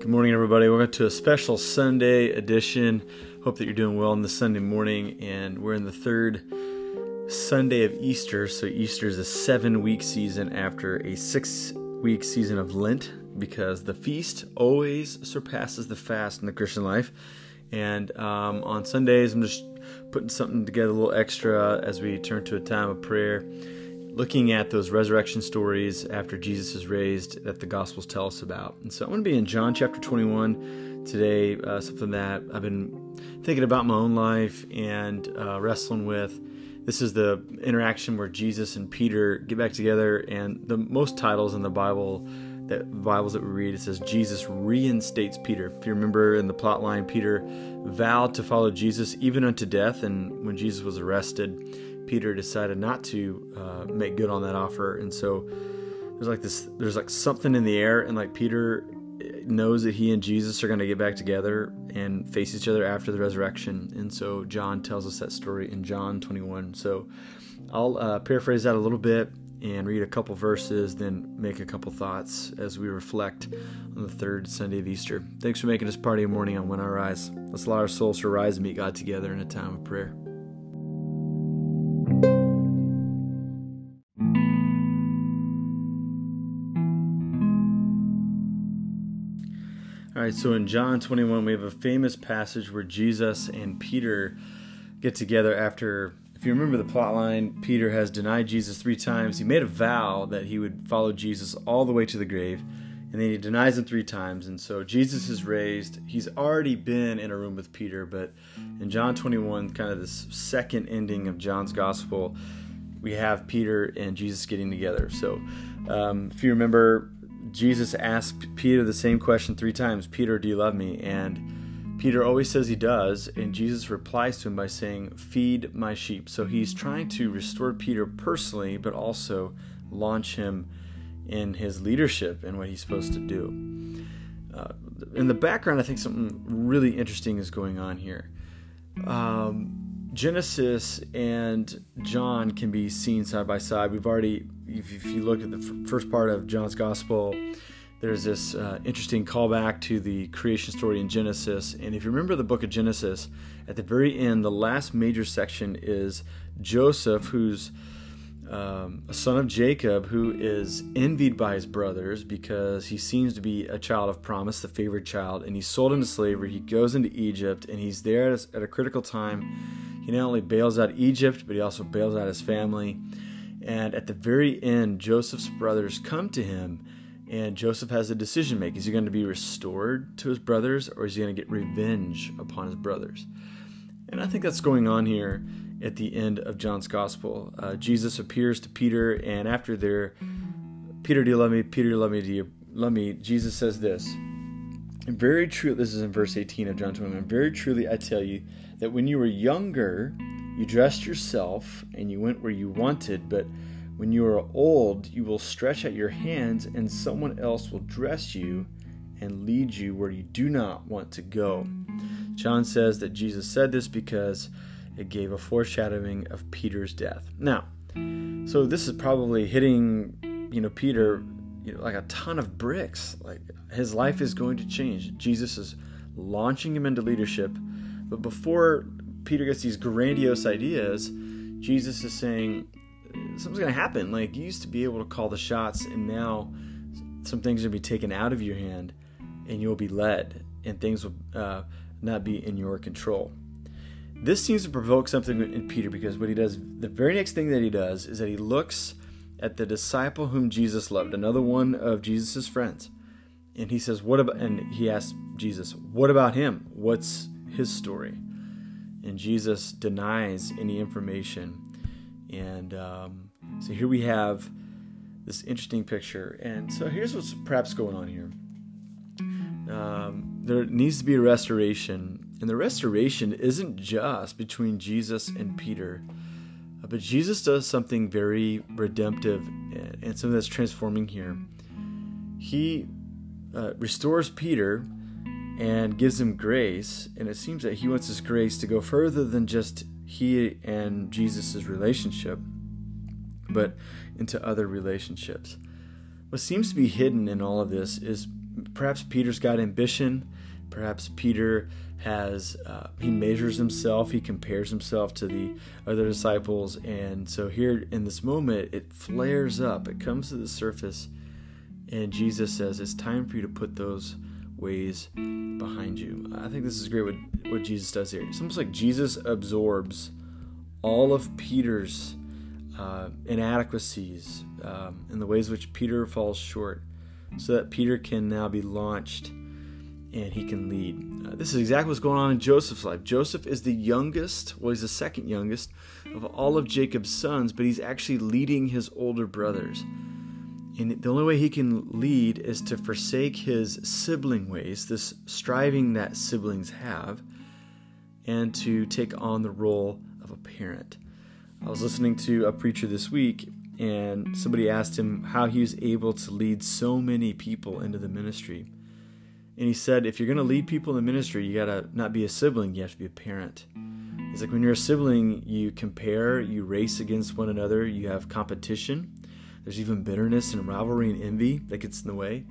Good morning, everybody. Welcome to a special Sunday edition. Hope that you're doing well on this Sunday morning, and we're in the third Sunday of Easter. So, Easter is a seven week season after a six week season of Lent because the feast always surpasses the fast in the Christian life. And um, on Sundays, I'm just putting something together a little extra as we turn to a time of prayer looking at those resurrection stories after Jesus is raised that the Gospels tell us about. And so I'm going to be in John chapter 21 today, uh, something that I've been thinking about my own life and uh, wrestling with. This is the interaction where Jesus and Peter get back together, and the most titles in the Bible that Bibles that we read, it says Jesus reinstates Peter. If you remember in the plot line, Peter vowed to follow Jesus even unto death, and when Jesus was arrested, Peter decided not to uh, make good on that offer, and so there's like this, there's like something in the air, and like Peter knows that he and Jesus are going to get back together and face each other after the resurrection, and so John tells us that story in John 21. So I'll uh, paraphrase that a little bit and read a couple verses, then make a couple thoughts as we reflect on the third Sunday of Easter. Thanks for making this part of your morning on When I Rise. Let's allow our souls to rise and meet God together in a time of prayer. All right, so in John 21, we have a famous passage where Jesus and Peter get together after, if you remember the plot line, Peter has denied Jesus three times. He made a vow that he would follow Jesus all the way to the grave, and then he denies him three times. And so Jesus is raised. He's already been in a room with Peter, but in John 21, kind of this second ending of John's gospel, we have Peter and Jesus getting together. So um, if you remember, Jesus asked Peter the same question three times Peter, do you love me? And Peter always says he does, and Jesus replies to him by saying, Feed my sheep. So he's trying to restore Peter personally, but also launch him in his leadership and what he's supposed to do. Uh, in the background, I think something really interesting is going on here. Um, Genesis and John can be seen side by side. We've already if, you look at the f- first part of John's Gospel, there's this uh, interesting callback to the creation story in Genesis. And if you remember the book of Genesis, at the very end, the last major section is Joseph, who's um, a son of Jacob, who is envied by his brothers because he seems to be a child of promise, the favored child, and he's sold into slavery. He goes into Egypt, and he's there at a, at a critical time. He not only bails out Egypt, but he also bails out his family. And at the very end, Joseph's brothers come to him, and Joseph has a decision to make. Is he going to be restored to his brothers, or is he going to get revenge upon his brothers? And I think that's going on here at the end of John's gospel. Uh, Jesus appears to Peter, and after they're, Peter, do you love me? Peter, do you love me? Do you love me? Jesus says this. Very true, this is in verse 18 of John 21. Very truly, I tell you that when you were younger, you dressed yourself and you went where you wanted, but when you are old, you will stretch out your hands and someone else will dress you and lead you where you do not want to go. John says that Jesus said this because it gave a foreshadowing of Peter's death. Now, so this is probably hitting, you know, Peter, you know, like a ton of bricks. Like his life is going to change. Jesus is launching him into leadership, but before Peter gets these grandiose ideas, Jesus is saying something's going to happen. Like you used to be able to call the shots, and now some things are going to be taken out of your hand, and you'll be led, and things will uh, not be in your control. This seems to provoke something in Peter because what he does, the very next thing that he does, is that he looks at the disciple whom Jesus loved, another one of Jesus' friends, and he says, "What about?" And he asks Jesus, "What about him? What's his story?" and Jesus denies any information. And um, so here we have this interesting picture. And so here's what's perhaps going on here. Um, there needs to be a restoration, and the restoration isn't just between Jesus and Peter, but Jesus does something very redemptive and something that's transforming here. He uh, restores Peter and gives him grace. And it seems that he wants his grace to go further than just he and Jesus' relationship, but into other relationships. What seems to be hidden in all of this is perhaps Peter's got ambition. Perhaps Peter has uh, he measures himself, he compares himself to the other disciples, and so here in this moment it flares up, it comes to the surface, and Jesus says it's time for you to put those ways behind you. I think this is great what, what Jesus does here. It's almost like Jesus absorbs all of Peter's uh, inadequacies um, and the ways which Peter falls short so that Peter can now be launched and he can lead. Uh, this is exactly what's going on in Joseph's life. Joseph is the youngest, well, he's the second youngest of all of Jacob's sons, but he's actually leading his older brothers. And the only way he can lead is to forsake his sibling ways, this striving that siblings have, and to take on the role of a parent. I was listening to a preacher this week, and somebody asked him how he was able to lead so many people into the ministry. And he said, if you're going to lead people in the ministry, you got to not be a sibling, you have to be a parent. He's like, when you're a sibling, you compare, you race against one another, you have competition there's even bitterness and rivalry and envy that gets in the way.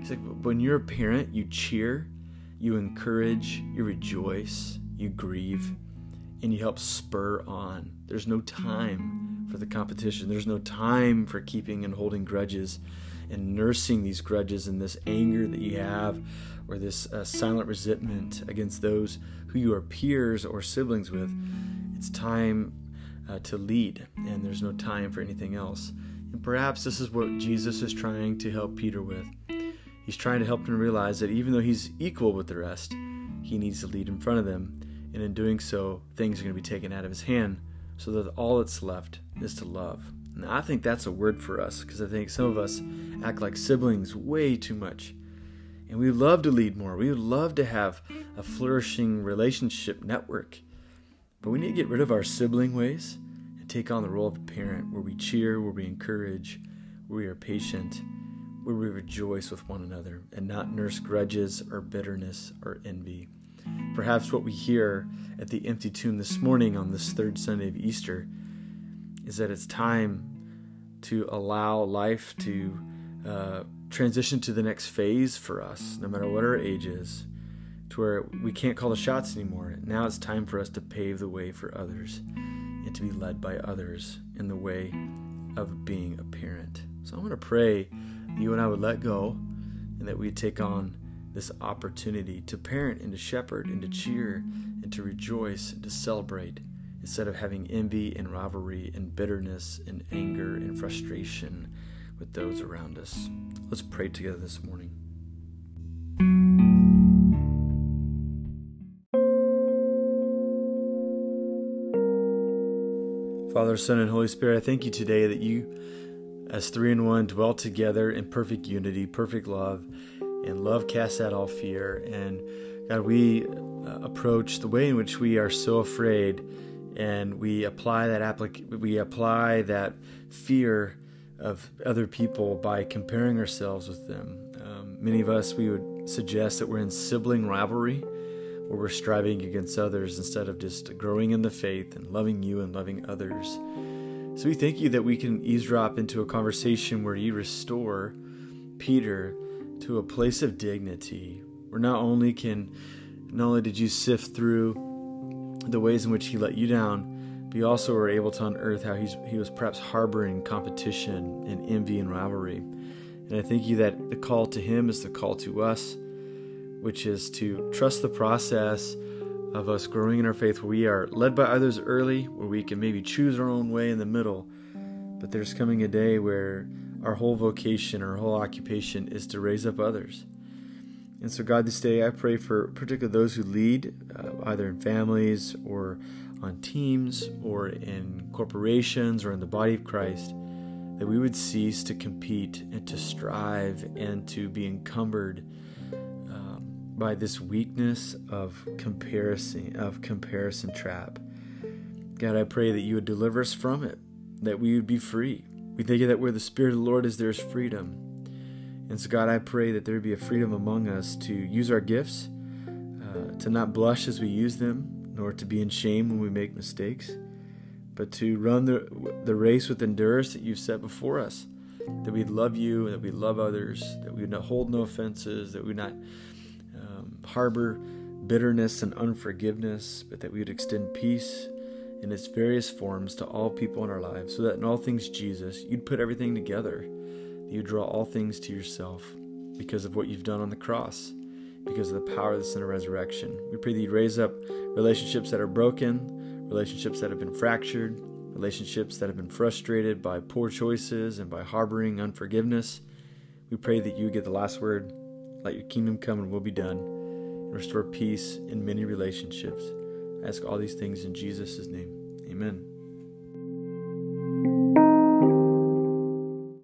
He's like, when you're a parent, you cheer, you encourage, you rejoice, you grieve, and you help spur on. There's no time for the competition. There's no time for keeping and holding grudges and nursing these grudges and this anger that you have or this uh, silent resentment against those who you are peers or siblings with. It's time uh, to lead, and there's no time for anything else. And perhaps this is what Jesus is trying to help Peter with. He's trying to help him realize that even though he's equal with the rest, he needs to lead in front of them. And in doing so, things are going to be taken out of his hand so that all that's left is to love. And I think that's a word for us because I think some of us act like siblings way too much. And we love to lead more. We would love to have a flourishing relationship network. But we need to get rid of our sibling ways and take on the role of a parent where we cheer, where we encourage, where we are patient, where we rejoice with one another and not nurse grudges or bitterness or envy. Perhaps what we hear at the empty tomb this morning on this third Sunday of Easter is that it's time to allow life to uh, transition to the next phase for us, no matter what our age is, to where we can't call the shots anymore. Now it's time for us to pave the way for others and to be led by others in the way of being a parent. So I'm going to pray you and I would let go and that we take on this opportunity to parent and to shepherd and to cheer and to rejoice and to celebrate instead of having envy and rivalry and bitterness and anger and frustration with those around us. Let's pray together this morning. Father, Son, and Holy Spirit, I thank you today that you, as three in one, dwell together in perfect unity, perfect love, and love casts out all fear. And God, we uh, approach the way in which we are so afraid, and we apply that applic- we apply that fear of other people by comparing ourselves with them. Um, many of us, we would suggest that we're in sibling rivalry where we're striving against others instead of just growing in the faith and loving you and loving others. So we thank you that we can eavesdrop into a conversation where you restore Peter to a place of dignity, where not only can not only did you sift through the ways in which he let you down, but you also were able to unearth how he's, he was perhaps harboring competition and envy and rivalry. And I thank you that the call to him is the call to us which is to trust the process of us growing in our faith where we are led by others early, where we can maybe choose our own way in the middle. But there's coming a day where our whole vocation, our whole occupation is to raise up others. And so, God, this day I pray for particularly those who lead, uh, either in families or on teams or in corporations or in the body of Christ, that we would cease to compete and to strive and to be encumbered by this weakness of comparison of comparison trap. God, I pray that you would deliver us from it, that we would be free. We thank you that where the Spirit of the Lord is, there is freedom. And so, God, I pray that there be a freedom among us to use our gifts, uh, to not blush as we use them, nor to be in shame when we make mistakes, but to run the, the race with endurance that you've set before us. that we'd love you, and that we'd love others, that we would not hold no offenses, that we would not um, harbor bitterness and unforgiveness, but that we would extend peace in its various forms to all people in our lives, so that in all things, Jesus, you'd put everything together. You draw all things to yourself because of what you've done on the cross, because of the power in the resurrection. We pray that you raise up relationships that are broken, relationships that have been fractured, relationships that have been frustrated by poor choices and by harboring unforgiveness. We pray that you get the last word. Let your kingdom come and will be done. And restore peace in many relationships. I ask all these things in Jesus' name. Amen.